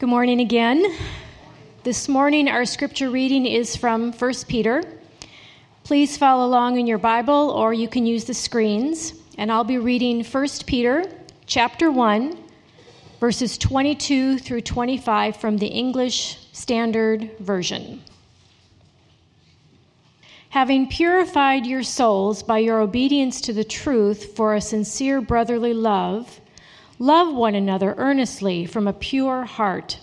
Good morning again. This morning, our scripture reading is from 1 Peter. Please follow along in your Bible or you can use the screens. And I'll be reading 1 Peter chapter 1, verses 22 through 25 from the English Standard Version. Having purified your souls by your obedience to the truth for a sincere brotherly love, Love one another earnestly from a pure heart.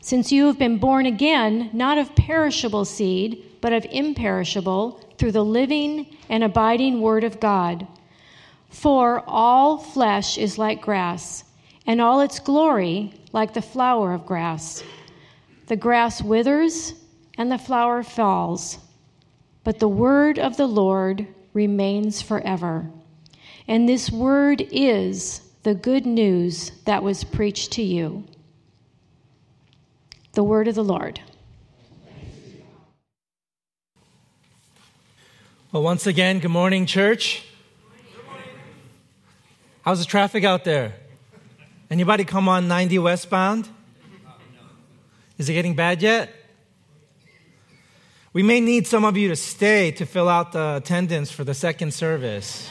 Since you have been born again, not of perishable seed, but of imperishable, through the living and abiding Word of God. For all flesh is like grass, and all its glory like the flower of grass. The grass withers, and the flower falls, but the word of the Lord remains forever. And this word is the good news that was preached to you. The word of the Lord. Well, once again, good morning, church. How's the traffic out there? Anybody come on 90 westbound? Is it getting bad yet? We may need some of you to stay to fill out the attendance for the second service.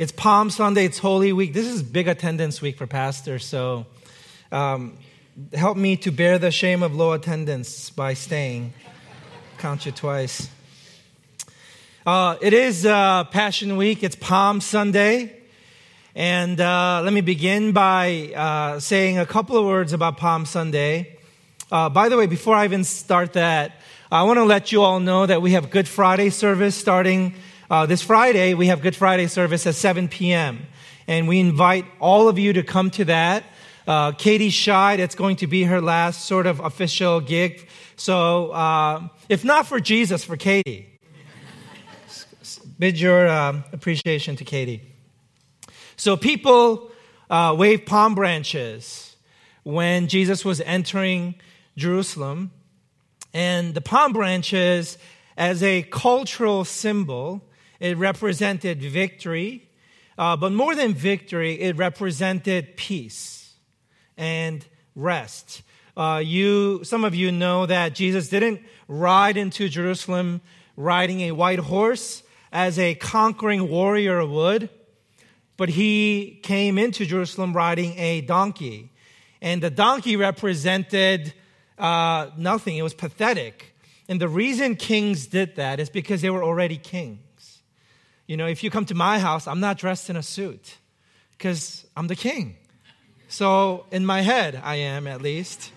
It's Palm Sunday, it's Holy Week. This is big attendance week for pastors, so um, help me to bear the shame of low attendance by staying. Count you twice. Uh, it is uh, Passion Week, it's Palm Sunday. And uh, let me begin by uh, saying a couple of words about Palm Sunday. Uh, by the way, before I even start that, I want to let you all know that we have Good Friday service starting uh, this Friday, we have Good Friday service at 7 p.m. And we invite all of you to come to that. Uh, Katie Scheid, it's going to be her last sort of official gig. So, uh, if not for Jesus, for Katie. Bid your um, appreciation to Katie. So, people uh, waved palm branches when Jesus was entering Jerusalem. And the palm branches, as a cultural symbol, it represented victory, uh, but more than victory, it represented peace and rest. Uh, you, some of you know that Jesus didn't ride into Jerusalem riding a white horse as a conquering warrior would, but he came into Jerusalem riding a donkey. And the donkey represented uh, nothing, it was pathetic. And the reason kings did that is because they were already kings. You know, if you come to my house, I'm not dressed in a suit because I'm the king. So, in my head, I am at least.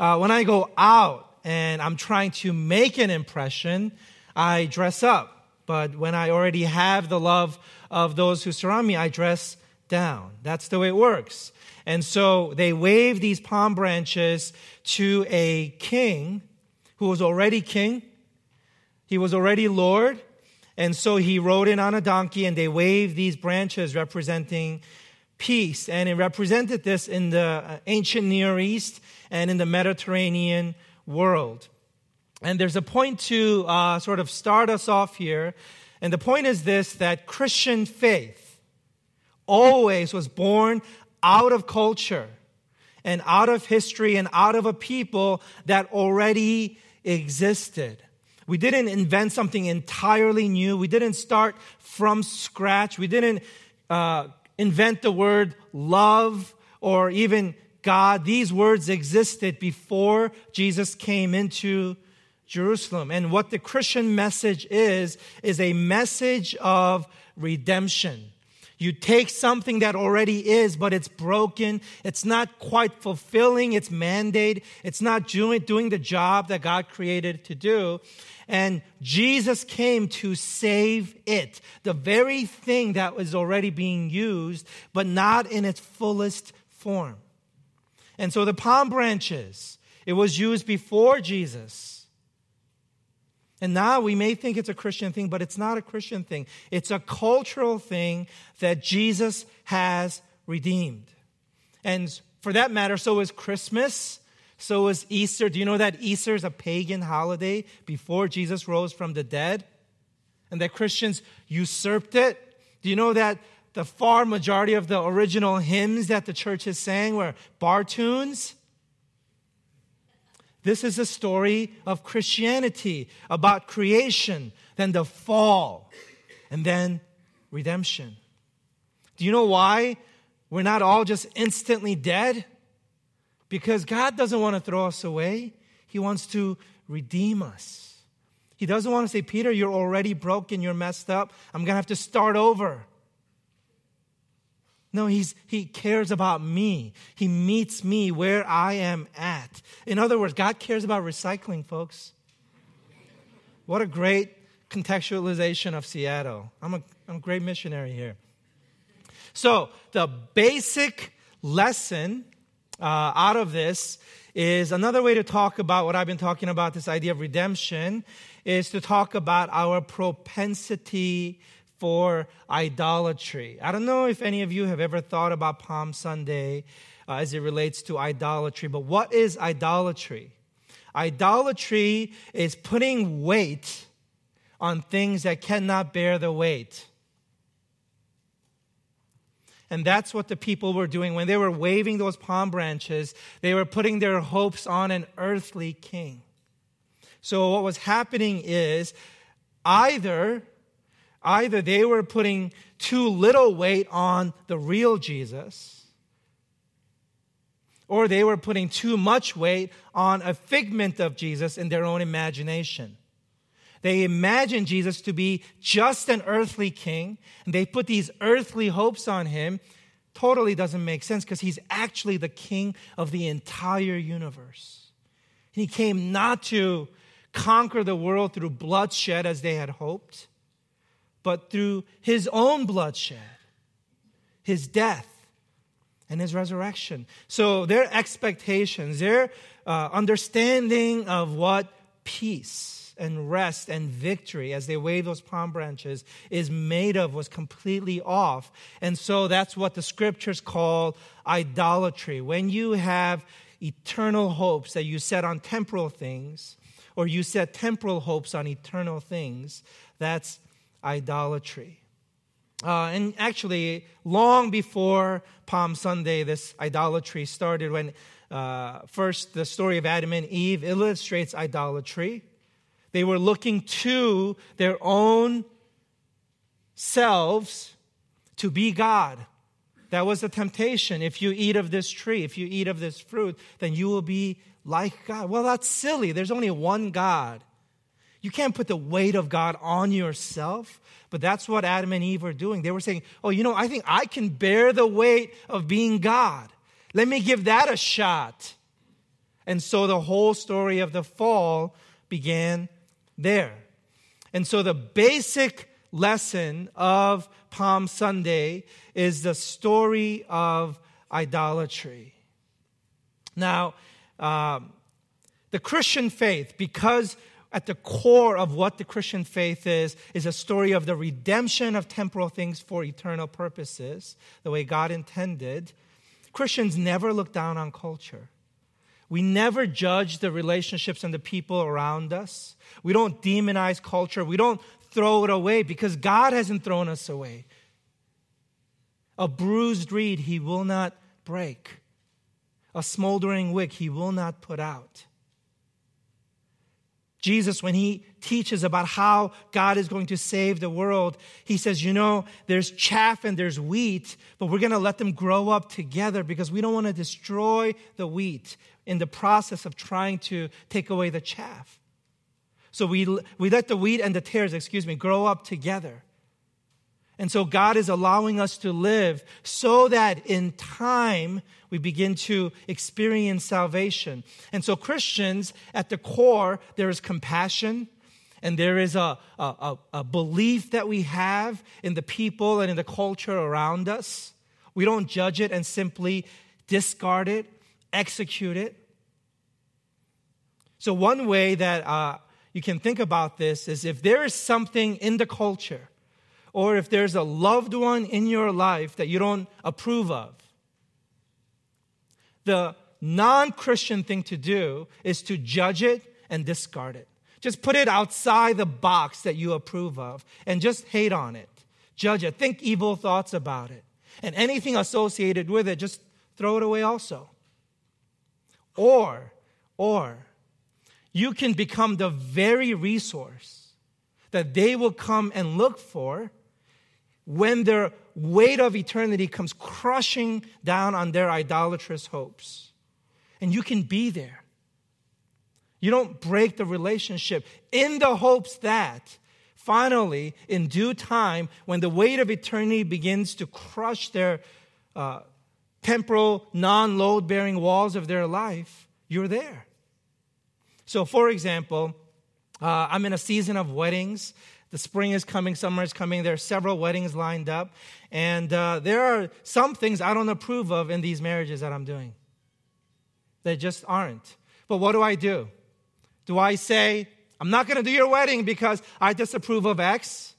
Uh, when I go out and I'm trying to make an impression, I dress up. But when I already have the love of those who surround me, I dress down. That's the way it works. And so they wave these palm branches to a king who was already king. He was already Lord. And so he rode in on a donkey and they waved these branches representing peace. And it represented this in the uh, ancient Near East and in the Mediterranean world. And there's a point to uh, sort of start us off here. And the point is this that Christian faith always was born out of culture and out of history and out of a people that already existed. We didn't invent something entirely new. We didn't start from scratch. We didn't uh, invent the word love or even God. These words existed before Jesus came into Jerusalem. And what the Christian message is, is a message of redemption. You take something that already is, but it's broken. It's not quite fulfilling its mandate. It's not doing, doing the job that God created to do. And Jesus came to save it, the very thing that was already being used, but not in its fullest form. And so the palm branches, it was used before Jesus. And now we may think it's a Christian thing, but it's not a Christian thing. It's a cultural thing that Jesus has redeemed. And for that matter, so is Christmas so is Easter. Do you know that Easter is a pagan holiday before Jesus rose from the dead? And that Christians usurped it? Do you know that the far majority of the original hymns that the churches sang were bar tunes. This is a story of Christianity about creation, then the fall, and then redemption. Do you know why we're not all just instantly dead? Because God doesn't want to throw us away, He wants to redeem us. He doesn't want to say, Peter, you're already broken, you're messed up, I'm going to have to start over. No, he's, he cares about me. He meets me where I am at. In other words, God cares about recycling, folks. What a great contextualization of Seattle. I'm a, I'm a great missionary here. So, the basic lesson uh, out of this is another way to talk about what I've been talking about this idea of redemption is to talk about our propensity for idolatry. I don't know if any of you have ever thought about Palm Sunday uh, as it relates to idolatry, but what is idolatry? Idolatry is putting weight on things that cannot bear the weight. And that's what the people were doing. When they were waving those palm branches, they were putting their hopes on an earthly king. So what was happening is either Either they were putting too little weight on the real Jesus, or they were putting too much weight on a figment of Jesus in their own imagination. They imagined Jesus to be just an earthly king, and they put these earthly hopes on him. Totally doesn't make sense because he's actually the king of the entire universe. He came not to conquer the world through bloodshed as they had hoped, but through his own bloodshed, his death, and his resurrection. So their expectations, their uh, understanding of what peace and rest and victory as they wave those palm branches is made of was completely off. And so that's what the scriptures call idolatry. When you have eternal hopes that you set on temporal things, or you set temporal hopes on eternal things, that's idolatry. Uh, and actually, long before Palm Sunday, this idolatry started when uh, first the story of Adam and Eve illustrates idolatry. They were looking to their own selves to be God. That was the temptation. If you eat of this tree, if you eat of this fruit, then you will be like God. Well, that's silly. There's only one God. You can't put the weight of God on yourself. But that's what Adam and Eve were doing. They were saying, Oh, you know, I think I can bear the weight of being God. Let me give that a shot. And so the whole story of the fall began there. And so the basic lesson of Palm Sunday is the story of idolatry. Now, um, the Christian faith, because at the core of what the Christian faith is, is a story of the redemption of temporal things for eternal purposes, the way God intended. Christians never look down on culture. We never judge the relationships and the people around us. We don't demonize culture. We don't throw it away because God hasn't thrown us away. A bruised reed he will not break, a smoldering wick he will not put out. Jesus, when he teaches about how God is going to save the world, he says, you know, there's chaff and there's wheat, but we're going to let them grow up together because we don't want to destroy the wheat in the process of trying to take away the chaff. So we, we let the wheat and the tares, excuse me, grow up together. And so God is allowing us to live so that in time we begin to experience salvation. And so, Christians, at the core, there is compassion and there is a, a, a, belief that we have in the people and in the culture around us. We don't judge it and simply discard it, execute it. So, one way that uh, you can think about this is if there is something in the culture, or if there's a loved one in your life that you don't approve of, the non Christian thing to do is to judge it and discard it. Just put it outside the box that you approve of and just hate on it. judge it, think evil thoughts about it. And anything associated with it, just throw it away also. Or, or, you can become the very resource that they will come and look for when their weight of eternity comes crushing down on their idolatrous hopes. And you can be there. You don't break the relationship in the hopes that finally, in due time, when the weight of eternity begins to crush their uh, temporal, non load bearing walls of their life, you're there. So, for example, uh, I'm in a season of weddings. The spring is coming, summer is coming. There are several weddings lined up. And uh, there are some things I don't approve of in these marriages that I'm doing. They just aren't. But what do I do? Do I say, I'm not going to do your wedding because I disapprove of X?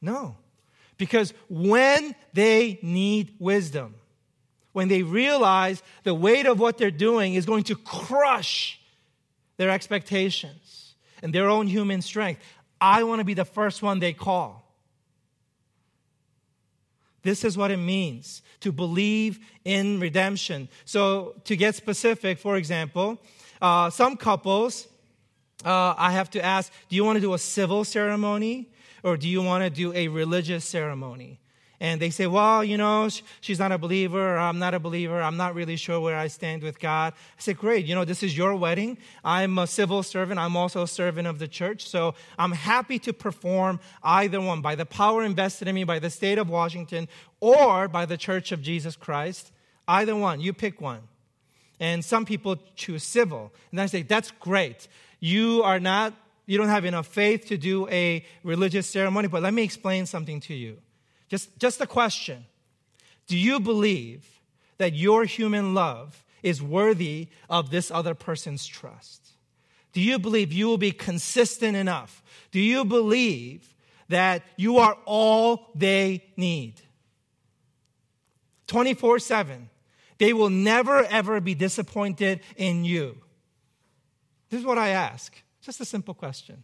No. Because when they need wisdom, when they realize the weight of what they're doing is going to crush their expectations and their own human strength, I want to be the first one they call. This is what it means to believe in redemption. So, to get specific, for example, uh, some couples, uh, I have to ask, do you want to do a civil ceremony or do you want to do a religious ceremony? And they say, well, you know, she's not a believer, I'm not a believer, I'm not really sure where I stand with God. I say, great, you know, this is your wedding. I'm a civil servant, I'm also a servant of the church, so I'm happy to perform either one by the power invested in me by the state of Washington or by the Church of Jesus Christ. Either one, you pick one. And some people choose civil. And I say, that's great. You are not, you don't have enough faith to do a religious ceremony, but let me explain something to you. Just, just a question. Do you believe that your human love is worthy of this other person's trust? Do you believe you will be consistent enough? Do you believe that you are all they need? 24 7. They will never ever be disappointed in you. This is what I ask. Just a simple question.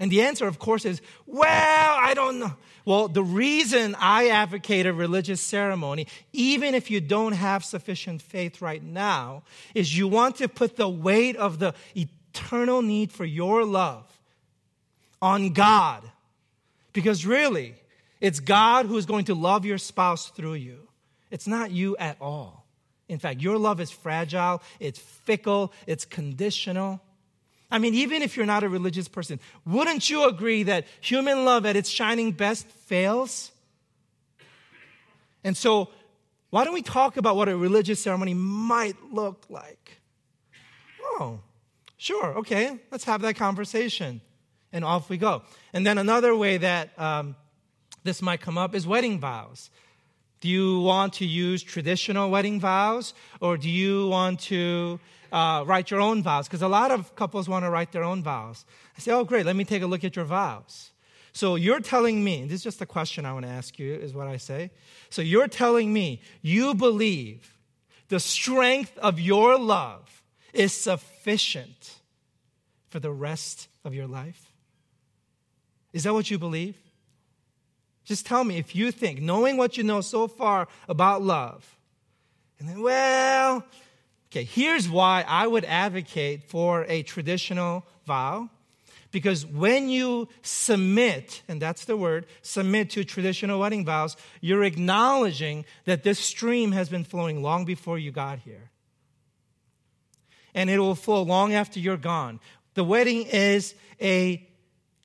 And the answer, of course, is, well, I don't know. Well, the reason I advocate a religious ceremony, even if you don't have sufficient faith right now, is you want to put the weight of the eternal need for your love on God. Because really, it's God who is going to love your spouse through you. It's not you at all. In fact, your love is fragile, it's fickle, it's conditional. I mean, even if you're not a religious person, wouldn't you agree that human love at its shining best fails? And so, why don't we talk about what a religious ceremony might look like? Oh, sure, okay, let's have that conversation. And off we go. And then another way that um, this might come up is wedding vows. Do you want to use traditional wedding vows, or do you want to uh, write your own vows because a lot of couples want to write their own vows. I say, oh, great, let me take a look at your vows. So you're telling me, this is just a question I want to ask you, is what I say. So you're telling me you believe the strength of your love is sufficient for the rest of your life? Is that what you believe? Just tell me if you think, knowing what you know so far about love, and then, well, Okay, here's why I would advocate for a traditional vow. Because when you submit, and that's the word, submit to traditional wedding vows, you're acknowledging that this stream has been flowing long before you got here. And it will flow long after you're gone. The wedding is a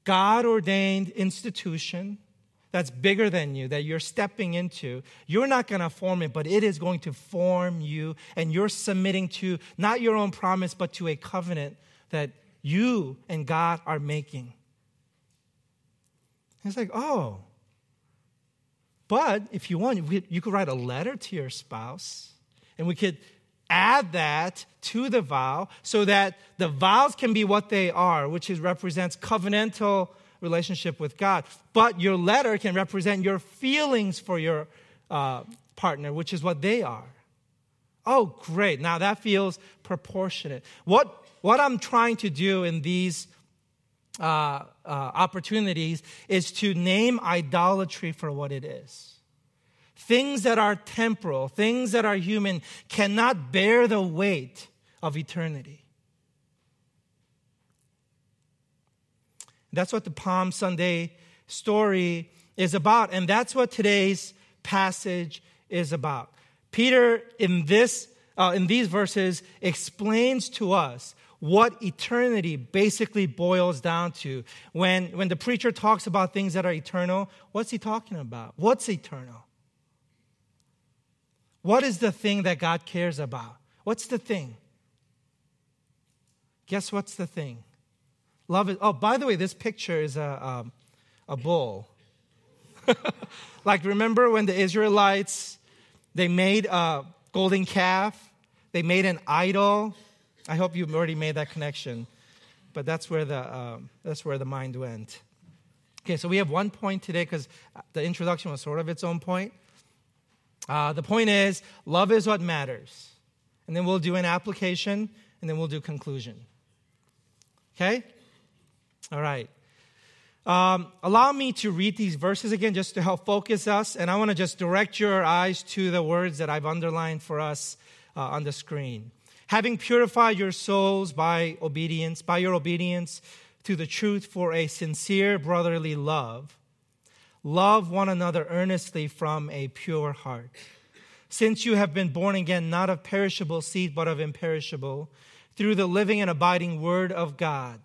God ordained institution that's bigger than you, that you're stepping into, you're not going to form it, but it is going to form you. And you're submitting to not your own promise, but to a covenant that you and God are making. It's like, oh. But if you want, you could write a letter to your spouse, and we could add that to the vow so that the vows can be what they are, which is represents covenantal relationship with God. But your letter can represent your feelings for your uh, partner, which is what they are. Oh, great. Now that feels proportionate. What, what I'm trying to do in these uh, uh, opportunities is to name idolatry for what it is. Things that are temporal, things that are human, cannot bear the weight of eternity. That's what the Palm Sunday story is about, and that's what today's passage is about. Peter, in this, uh, in these verses, explains to us what eternity basically boils down to. When, when the preacher talks about things that are eternal, what's he talking about? What's eternal? What is the thing that God cares about? What's the thing? Guess what's the thing? Love is. Oh, by the way, this picture is a, um, a bull. like, remember when the Israelites they made a golden calf, they made an idol. I hope you've already made that connection, but that's where the um, that's where the mind went. Okay, so we have one point today because the introduction was sort of its own point. Uh, the point is, love is what matters. And then we'll do an application, and then we'll do conclusion. Okay? All right. Um, allow me to read these verses again just to help focus us. And I want to just direct your eyes to the words that I've underlined for us uh, on the screen. Having purified your souls by obedience, by your obedience to the truth for a sincere brotherly love, love one another earnestly from a pure heart. Since you have been born again, not of perishable seed, but of imperishable, through the living and abiding word of God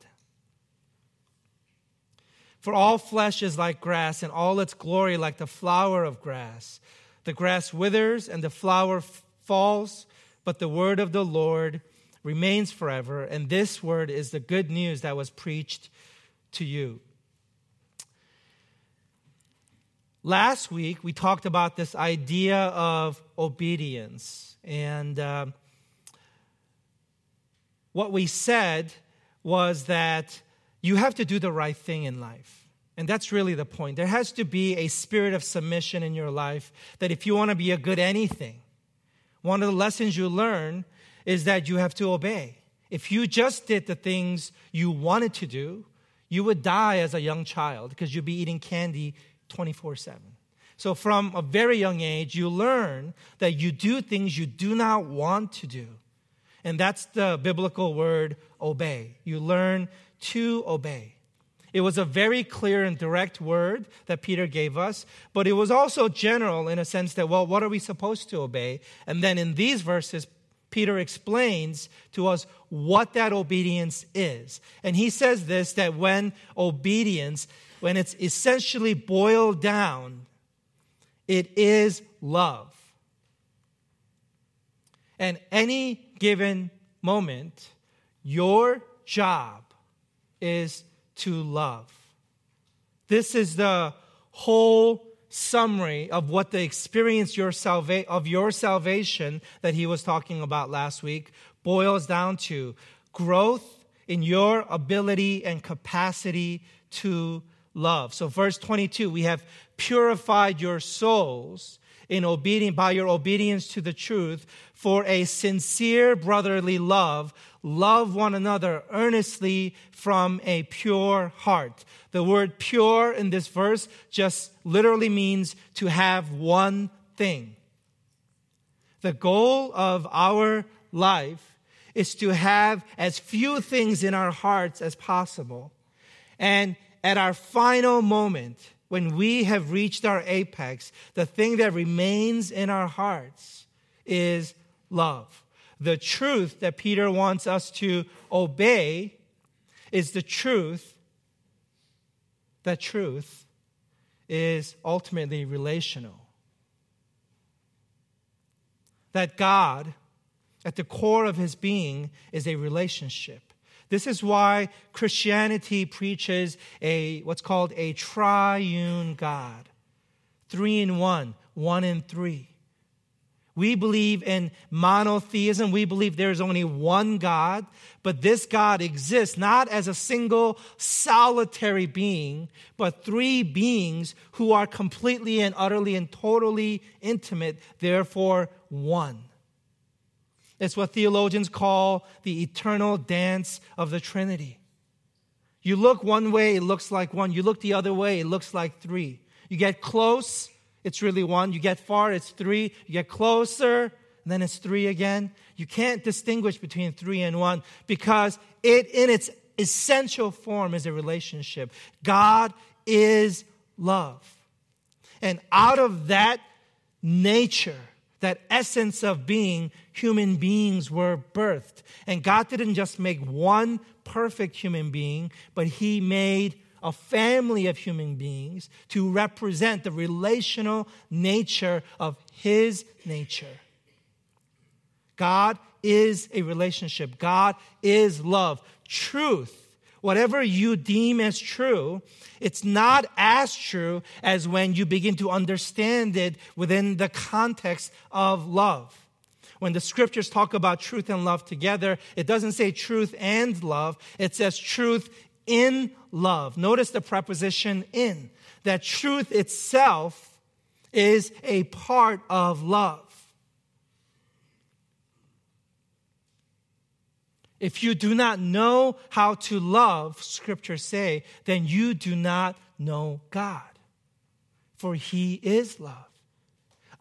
for all flesh is like grass, and all its glory like the flower of grass. The grass withers and the flower f- falls, but the word of the Lord remains forever. And this word is the good news that was preached to you. Last week, we talked about this idea of obedience. And uh, what we said was that you have to do the right thing in life. And that's really the point. There has to be a spirit of submission in your life that if you want to be a good anything, one of the lessons you learn is that you have to obey. If you just did the things you wanted to do, you would die as a young child because you'd be eating candy 24 7. So, from a very young age, you learn that you do things you do not want to do. And that's the biblical word obey. You learn to obey. It was a very clear and direct word that Peter gave us, but it was also general in a sense that, well, what are we supposed to obey? And then in these verses, Peter explains to us what that obedience is. And he says this that when obedience, when it's essentially boiled down, it is love. And any given moment, your job is to love. This is the whole summary of what the experience your salva- of your salvation that he was talking about last week boils down to growth in your ability and capacity to love. So verse 22, we have purified your souls in obedience by your obedience to the truth for a sincere brotherly love love one another earnestly from a pure heart. The word pure in this verse just literally means to have one thing. The goal of our life is to have as few things in our hearts as possible. And at our final moment, when we have reached our apex, the thing that remains in our hearts is love the truth that Peter wants us to obey is the truth. That truth is ultimately relational. That God, at the core of his being, is a relationship. This is why Christianity preaches a what's called a triune God. Three in one, one in three. We believe in monotheism. We believe there's only one God, but this God exists not as a single solitary being, but three beings who are completely and utterly and totally intimate, therefore one. It's what theologians call the eternal dance of the Trinity. You look one way, it looks like one. You look the other way, it looks like three. You get close, it's really one. You get far, it's three. You get closer, then it's three again. You can't distinguish between three and one because it, in its essential form, is a relationship. God is love. And out of that nature, that essence of being, human beings were birthed. And God didn't just make one perfect human being, but He made a family of human beings to represent the relational nature of His nature. God is a relationship, God is love. Truth, whatever you deem as true, it's not as true as when you begin to understand it within the context of love. When the scriptures talk about truth and love together, it doesn't say truth and love, it says truth in love. Notice the preposition in, that truth itself is a part of love. If you do not know how to love, scriptures say, then you do not know God. For he is love.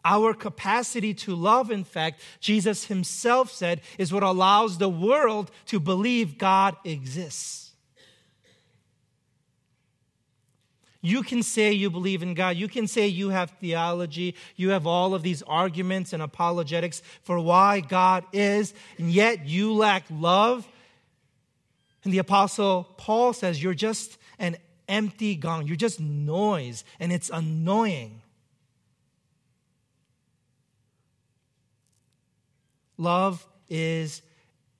Our capacity to love, in fact, Jesus himself said, is what allows the world to believe God exists. You can say you believe in God. You can say you have theology. You have all of these arguments and apologetics for why God is, and yet you lack love. And the Apostle Paul says you're just an empty gong. You're just noise, and it's annoying. Love is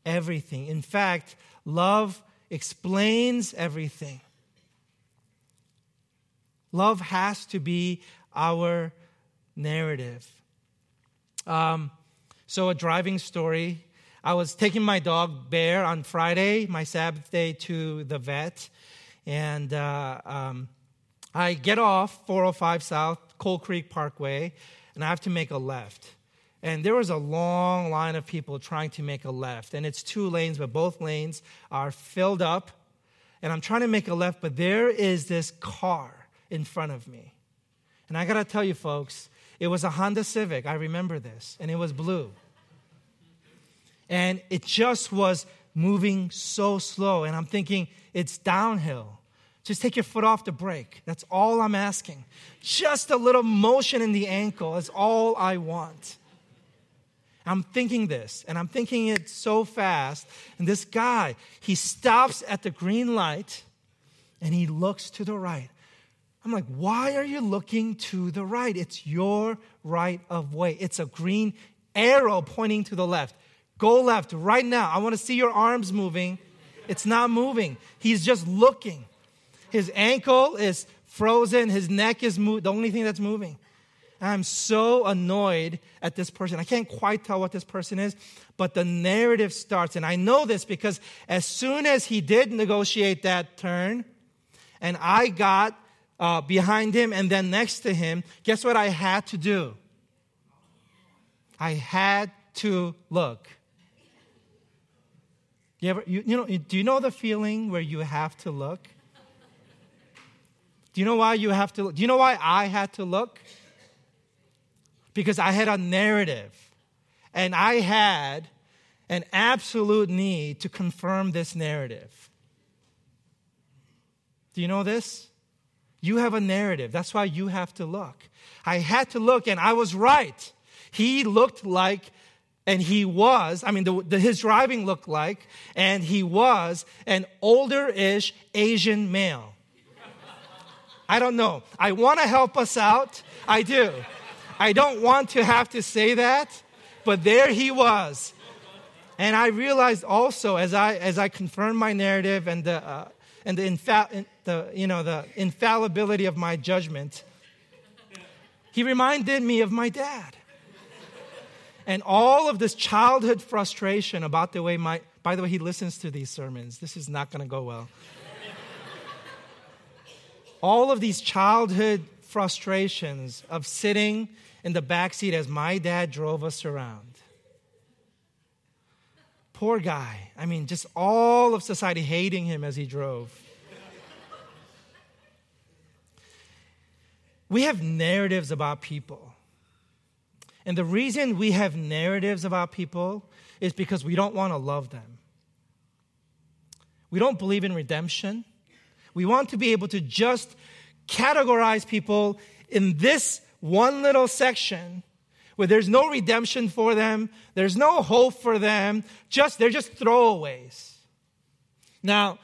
everything. In fact, love explains everything. Love has to be our narrative. Um, so, a driving story. I was taking my dog Bear on Friday, my Sabbath day, to the vet. And uh, um, I get off 405 South, Coal Creek Parkway, and I have to make a left. And there was a long line of people trying to make a left. And it's two lanes, but both lanes are filled up. And I'm trying to make a left, but there is this car in front of me. And I gotta tell you, folks, it was a Honda Civic. I remember this, and it was blue. And it just was moving so slow. And I'm thinking, it's downhill. Just take your foot off the brake. That's all I'm asking. Just a little motion in the ankle is all I want. I'm thinking this, and I'm thinking it so fast. And this guy, he stops at the green light and he looks to the right. I'm like, why are you looking to the right? It's your right of way. It's a green arrow pointing to the left. Go left right now. I want to see your arms moving. It's not moving. He's just looking. His ankle is frozen. His neck is mo- the only thing that's moving. I'm so annoyed at this person. I can't quite tell what this person is, but the narrative starts. And I know this because as soon as he did negotiate that turn, and I got uh, behind him and then next to him, guess what I had to do? I had to look. You ever, you, you know, do you know the feeling where you have to look? Do you know why you have to look? Do you know why I had to look? Because I had a narrative and I had an absolute need to confirm this narrative. Do you know this? You have a narrative. That's why you have to look. I had to look, and I was right. He looked like, and he was, I mean, the, the, his driving looked like, and he was an older ish Asian male. I don't know. I want to help us out. I do. I don't want to have to say that, but there he was. And I realized also as I, as I confirmed my narrative and the, uh, and the, infa- the, you know, the infallibility of my judgment, he reminded me of my dad. And all of this childhood frustration about the way my, by the way, he listens to these sermons. This is not going to go well. all of these childhood frustrations of sitting in the back seat as my dad drove us around. Poor guy. I mean, just all of society hating him as he drove. we have narratives about people. And the reason we have narratives about people is because we don't want to love them. We don't believe in redemption. We want to be able to just categorize people in this one little section where there's no redemption for them, there's no hope for them, just they're just throwaways. Now,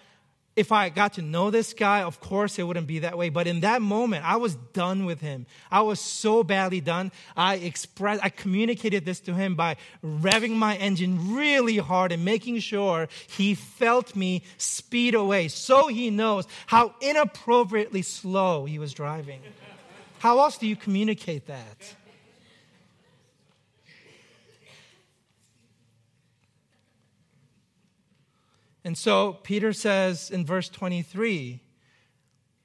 if I got to know this guy, of course it wouldn't be that way. But in that moment, I was done with him. I was so badly done. I expressed, I communicated this to him by revving my engine really hard and making sure he felt me speed away so he knows how inappropriately slow he was driving. How else do you communicate that? And so Peter says in verse 23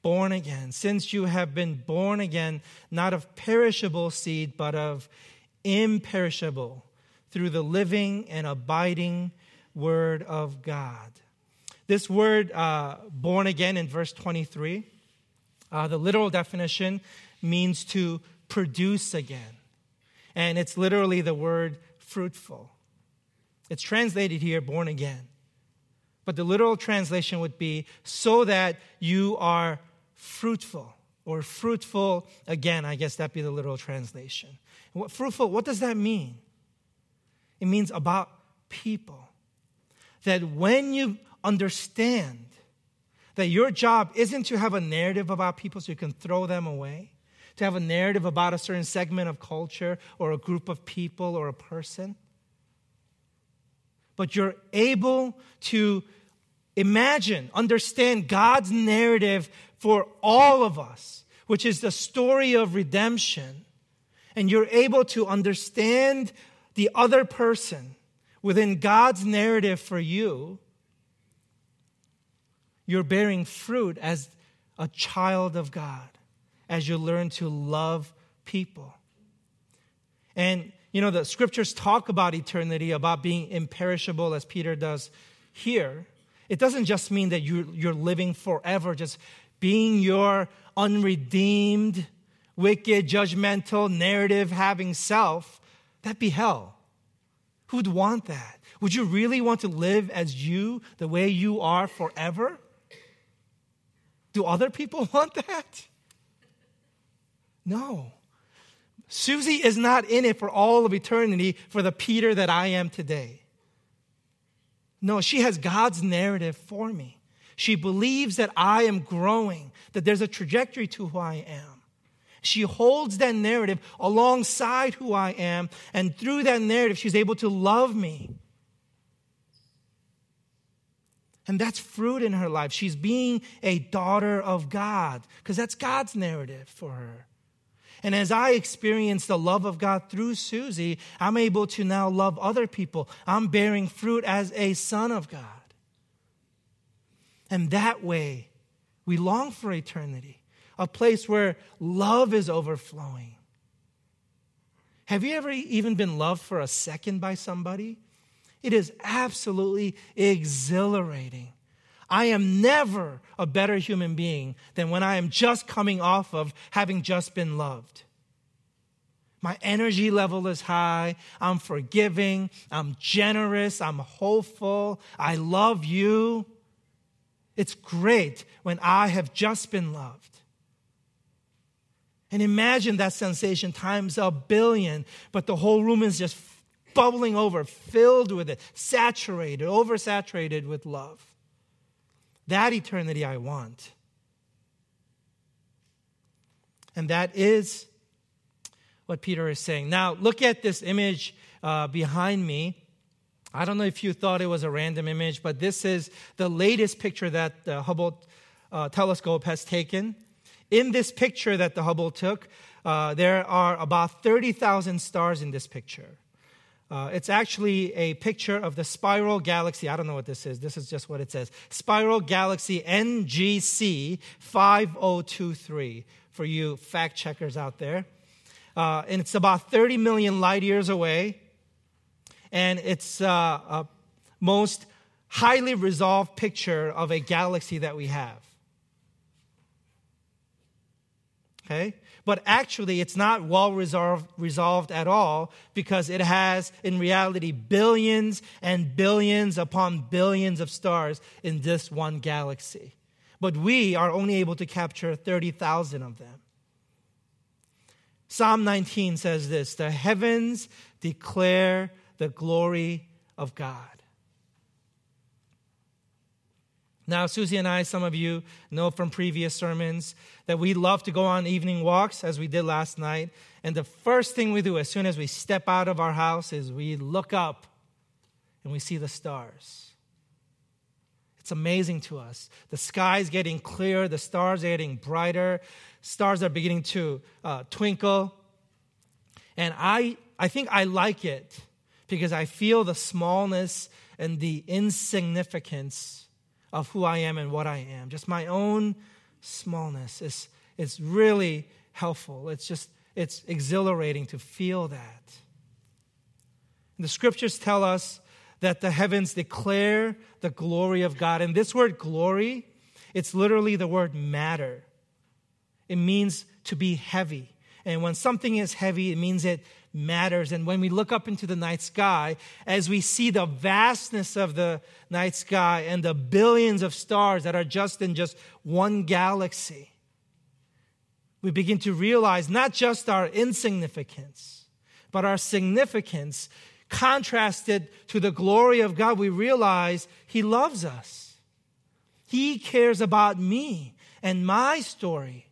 born again, since you have been born again, not of perishable seed, but of imperishable, through the living and abiding word of God. This word, uh, born again, in verse 23, uh, the literal definition means to produce again. And it's literally the word fruitful. It's translated here, born again. But the literal translation would be so that you are fruitful or fruitful again. I guess that'd be the literal translation. What, fruitful, what does that mean? It means about people. That when you understand that your job isn't to have a narrative about people so you can throw them away, to have a narrative about a certain segment of culture or a group of people or a person, but you're able to imagine, understand God's narrative for all of us, which is the story of redemption, and you're able to understand the other person within God's narrative for you, you're bearing fruit as a child of God, as you learn to love people. And you know, the scriptures talk about eternity, about being imperishable, as Peter does here. It doesn't just mean that you're, you're living forever, just being your unredeemed, wicked, judgmental, narrative having self. That'd be hell. Who'd want that? Would you really want to live as you, the way you are forever? Do other people want that? No. Susie is not in it for all of eternity for the Peter that I am today. No, she has God's narrative for me. She believes that I am growing, that there's a trajectory to who I am. She holds that narrative alongside who I am, and through that narrative, she's able to love me. And that's fruit in her life. She's being a daughter of God, because that's God's narrative for her. And as I experience the love of God through Susie, I'm able to now love other people. I'm bearing fruit as a son of God. And that way, we long for eternity, a place where love is overflowing. Have you ever even been loved for a second by somebody? It is absolutely exhilarating. I am never a better human being than when I am just coming off of having just been loved. My energy level is high. I'm forgiving. I'm generous. I'm hopeful. I love you. It's great when I have just been loved. And imagine that sensation times a billion, but the whole room is just bubbling over, filled with it, saturated, oversaturated with love. That eternity I want. And that is what Peter is saying. Now, look at this image uh, behind me. I don't know if you thought it was a random image, but this is the latest picture that the Hubble uh, telescope has taken. In this picture that the Hubble took, uh, there are about 30,000 stars in this picture. Uh, it's actually a picture of the spiral galaxy. I don't know what this is. This is just what it says. Spiral galaxy NGC 5023 for you fact checkers out there. Uh, and it's about 30 million light years away. And it's uh, a most highly resolved picture of a galaxy that we have. Okay? But actually, it's not well resolved, resolved at all because it has, in reality, billions and billions upon billions of stars in this one galaxy. But we are only able to capture 30,000 of them. Psalm 19 says this The heavens declare the glory of God. Now, Susie and I, some of you know from previous sermons that we love to go on evening walks as we did last night. And the first thing we do as soon as we step out of our house is we look up and we see the stars. It's amazing to us. The sky is getting clearer, the stars are getting brighter, stars are beginning to uh, twinkle. And I, I think I like it because I feel the smallness and the insignificance of who I am and what I am. Just my own smallness is, is really helpful. It's just, it's exhilarating to feel that. The scriptures tell us that the heavens declare the glory of God. And this word glory, it's literally the word matter. It means to be heavy. And when something is heavy, it means it matters. And when we look up into the night sky, as we see the vastness of the night sky and the billions of stars that are just in just one galaxy, we begin to realize not just our insignificance, but our significance contrasted to the glory of God. We realize He loves us, He cares about me and my story.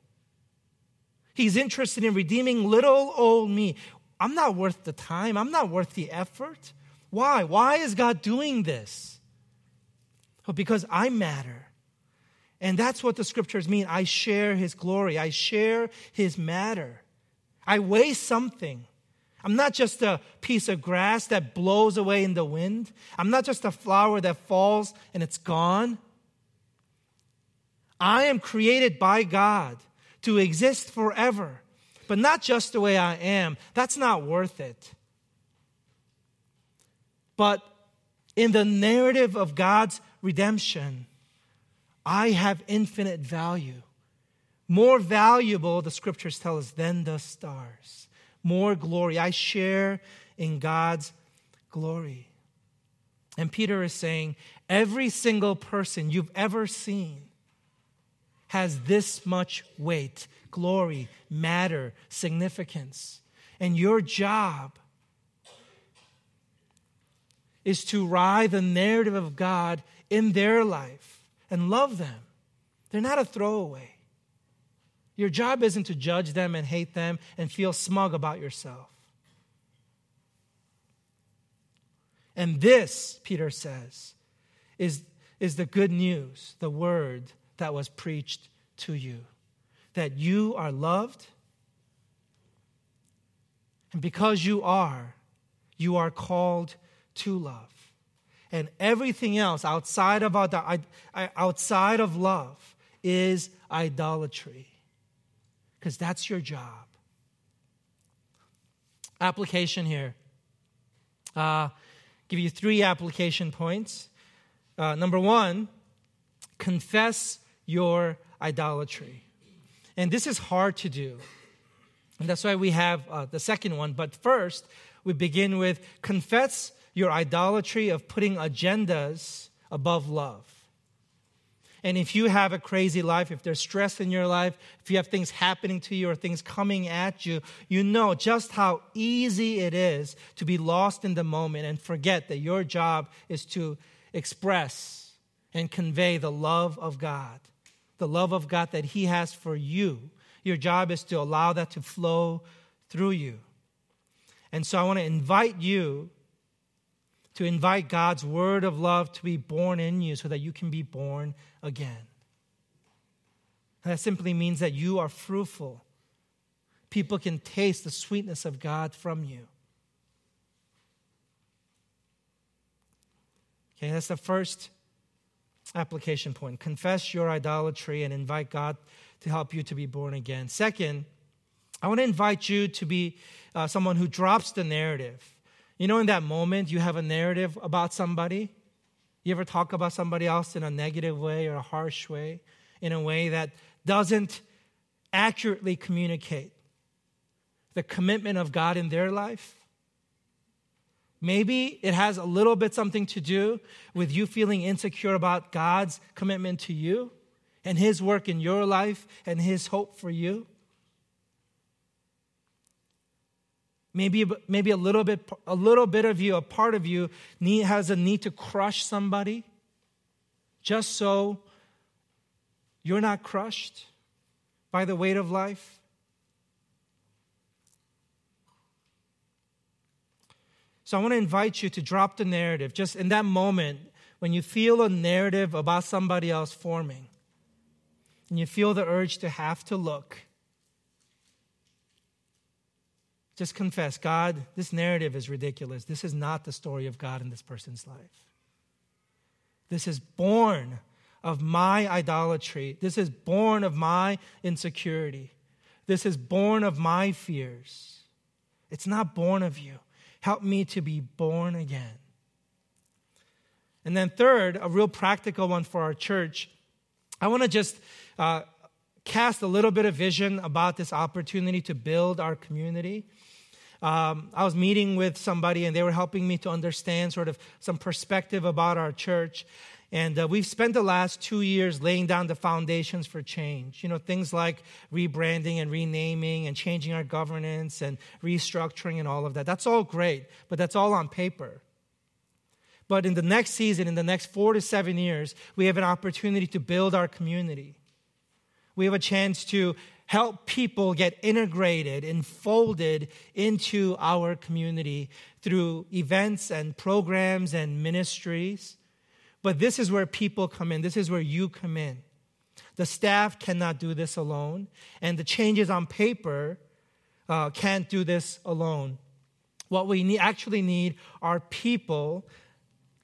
He's interested in redeeming little old me. I'm not worth the time. I'm not worth the effort. Why? Why is God doing this? Well, because I matter. And that's what the scriptures mean. I share his glory, I share his matter. I weigh something. I'm not just a piece of grass that blows away in the wind. I'm not just a flower that falls and it's gone. I am created by God to exist forever but not just the way I am. That's not worth it. But in the narrative of God's redemption, I have infinite value. More valuable, the scriptures tell us, than the stars. More glory. I share in God's glory. And Peter is saying every single person you've ever seen has this much weight, glory, matter, significance. And your job is to ride the narrative of God in their life and love them. They're not a throwaway. Your job isn't to judge them and hate them and feel smug about yourself. And this, Peter says, is, is the good news, the word that was preached to you that you are loved. And because you are, you are called to love. And everything else outside of, outside of love is idolatry. Because that's your job. Application here. Uh, give you three application points. Uh, number one, confess your idolatry. And this is hard to do. And that's why we have uh, the second one. But first, we begin with confess your idolatry of putting agendas above love. And if you have a crazy life, if there's stress in your life, if you have things happening to you or things coming at you, you know just how easy it is to be lost in the moment and forget that your job is to express and convey the love of God the love of God that He has for you. Your job is to allow that to flow through you. And so I want to invite you to invite God's word of love to be born in you so that you can be born again. That simply means that you are fruitful. People can taste the sweetness of God from you. Okay, that's the first application point confess your idolatry and invite God to help you to be born again. Second, I want to invite you to be uh, someone who drops the narrative. You know, in that moment, you have a narrative about somebody. You ever talk about somebody else in a negative way or a harsh way, in a way that doesn't accurately communicate the commitment of God in their life. Maybe it has a little bit something to do with you feeling insecure about God's commitment to you and His work in your life and His hope for you. Maybe, maybe a little bit, a little bit of you, a part of you, need, has a need to crush somebody, just so you're not crushed by the weight of life. So I want to invite you to drop the narrative just in that moment when you feel a narrative about somebody else forming and you feel the urge to have to look. Just confess, God, this narrative is ridiculous. This is not the story of God in this person's life. This is born of my idolatry. This is born of my insecurity. This is born of my fears. It's not born of you. Help me to be born again. And then, third, a real practical one for our church. I want to just uh, cast a little bit of vision about this opportunity to build our community. Um, I was meeting with somebody and they were helping me to understand sort of some perspective about our church. And uh, we've spent the last two years laying down the foundations for change. You know, things like rebranding and renaming and changing our governance and restructuring and all of that. That's all great, but that's all on paper. But in the next season, in the next four to seven years, we have an opportunity to build our community. We have a chance to help people get integrated and folded into our community through events and programs and ministries. But this is where people come in. This is where you come in. The staff cannot do this alone, and the changes on paper uh, can't do this alone. What we need, actually need are people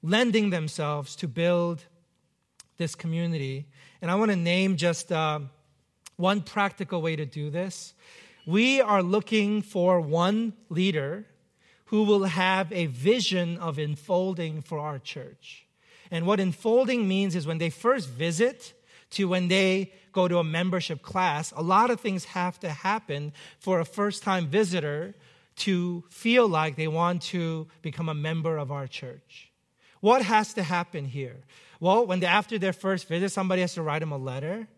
lending themselves to build this community. And I want to name just uh, one practical way to do this. We are looking for one leader who will have a vision of enfolding for our church. And what enfolding means is when they first visit to when they go to a membership class, a lot of things have to happen for a first time visitor to feel like they want to become a member of our church. What has to happen here? Well, when they, after their first visit, somebody has to write them a letter.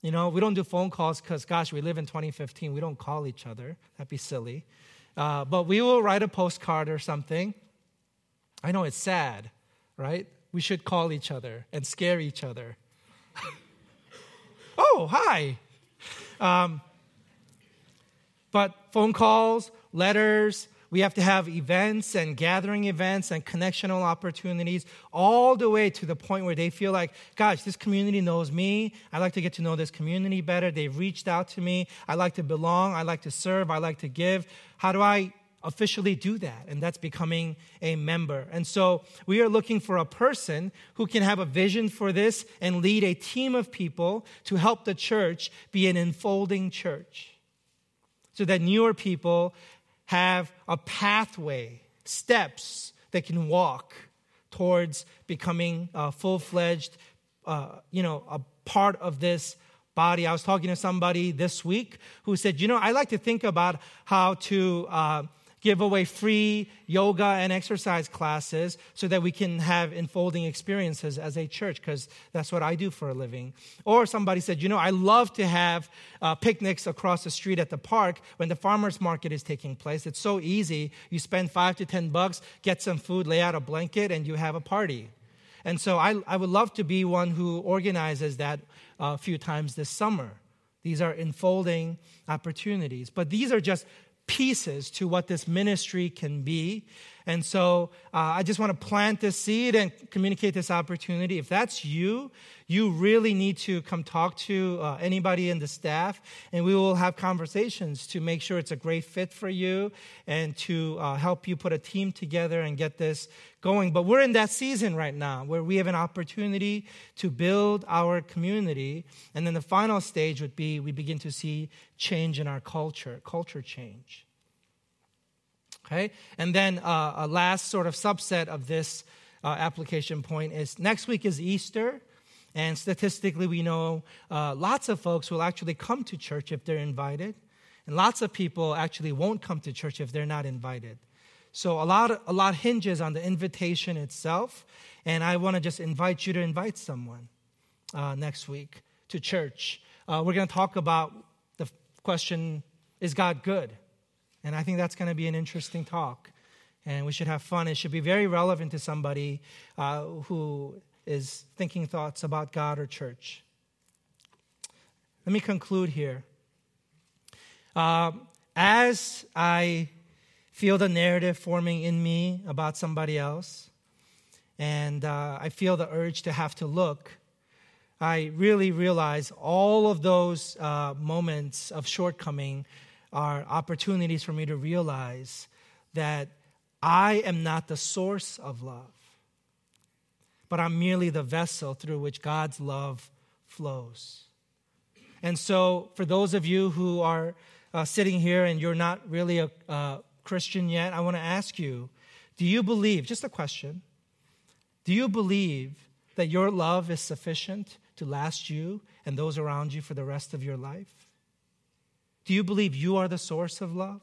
You know, we don't do phone calls because, gosh, we live in 2015. We don't call each other. That'd be silly. Uh, but we will write a postcard or something. I know it's sad, right? We should call each other and scare each other. oh, hi. Um, but phone calls, letters, we have to have events and gathering events and connectional opportunities all the way to the point where they feel like, gosh, this community knows me. I like to get to know this community better. They've reached out to me. I like to belong. I like to serve. I like to give. How do I officially do that, and that's becoming a member. And so we are looking for a person who can have a vision for this and lead a team of people to help the church be an enfolding church. So that newer people have a pathway, steps they can walk towards becoming a full fledged, uh, you know, a part of this body. I was talking to somebody this week who said, you know, I like to think about how to uh, give away free yoga and exercise classes so that we can have enfolding experiences as a church, because that's what I do for a living. Or somebody said, you know, I love to have uh, picnics across the street at the park when the farmer's market is taking place. It's so easy. You spend five to 10 bucks, get some food, lay out a blanket, and you have a party. And so I, I would love to be one who organizes that uh, a few times this summer. These are enfolding opportunities. But these are just pieces to what this ministry can be. And so uh, I just want to plant this seed and communicate this opportunity. If that's you, you really need to come talk to uh, anybody in the staff, and we will have conversations to make sure it's a great fit for you and to uh, help you put a team together and get this going. But we're in that season right now where we have an opportunity to build our community. And then the final stage would be we begin to see change in our culture, culture change. Okay? And then uh, a last sort of subset of this uh, application point is next week is Easter. And statistically, we know uh, lots of folks will actually come to church if they're invited. And lots of people actually won't come to church if they're not invited. So a lot, a lot hinges on the invitation itself. And I want to just invite you to invite someone uh, next week to church. Uh, we're going to talk about the question Is God good? And I think that's going to be an interesting talk. And we should have fun. It should be very relevant to somebody uh, who is thinking thoughts about God or church. Let me conclude here. Uh, as I feel the narrative forming in me about somebody else, and uh, I feel the urge to have to look, I really realize all of those uh, moments of shortcoming are opportunities for me to realize that I am not the source of love, but I'm merely the vessel through which God's love flows. And so, for those of you who are uh, sitting here and you're not really a Christian yet, I want to ask you do you believe, just a question, do you believe that your love is sufficient to last you and those around you for the rest of your life? Do you believe you are the source of love?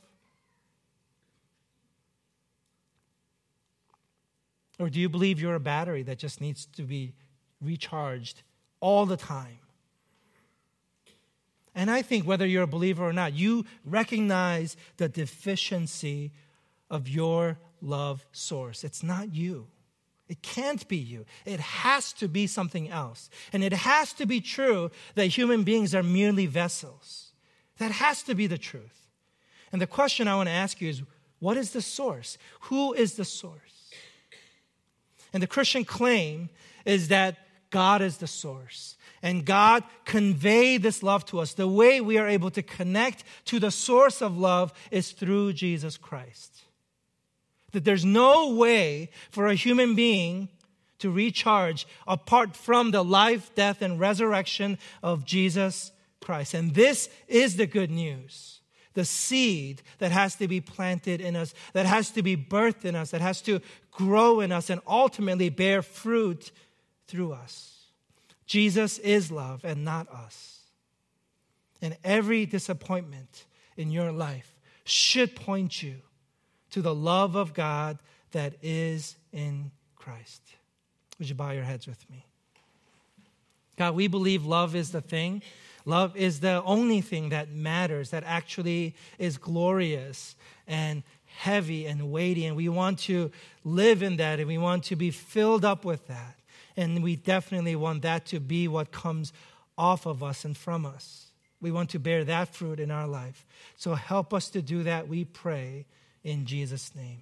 Or do you believe you're a battery that just needs to be recharged all the time? And I think whether you're a believer or not, you recognize the deficiency of your love source. It's not you. It can't be you. It has to be something else. And it has to be true that human beings are merely vessels. That has to be the truth. And the question I want to ask you is what is the source? Who is the source? And the Christian claim is that God is the source. And God conveyed this love to us. The way we are able to connect to the source of love is through Jesus Christ. That there's no way for a human being to recharge apart from the life, death, and resurrection of Jesus Christ. And this is the good news. The seed that has to be planted in us, that has to be birthed in us, that has to grow in us, and ultimately bear fruit through us. Jesus is love and not us. And every disappointment in your life should point you to the love of God that is in Christ. Would you bow your heads with me? God, we believe love is the thing. Love is the only thing that matters, that actually is glorious and heavy and weighty. And we want to live in that and we want to be filled up with that. And we definitely want that to be what comes off of us and from us. We want to bear that fruit in our life. So help us to do that, we pray in Jesus' name.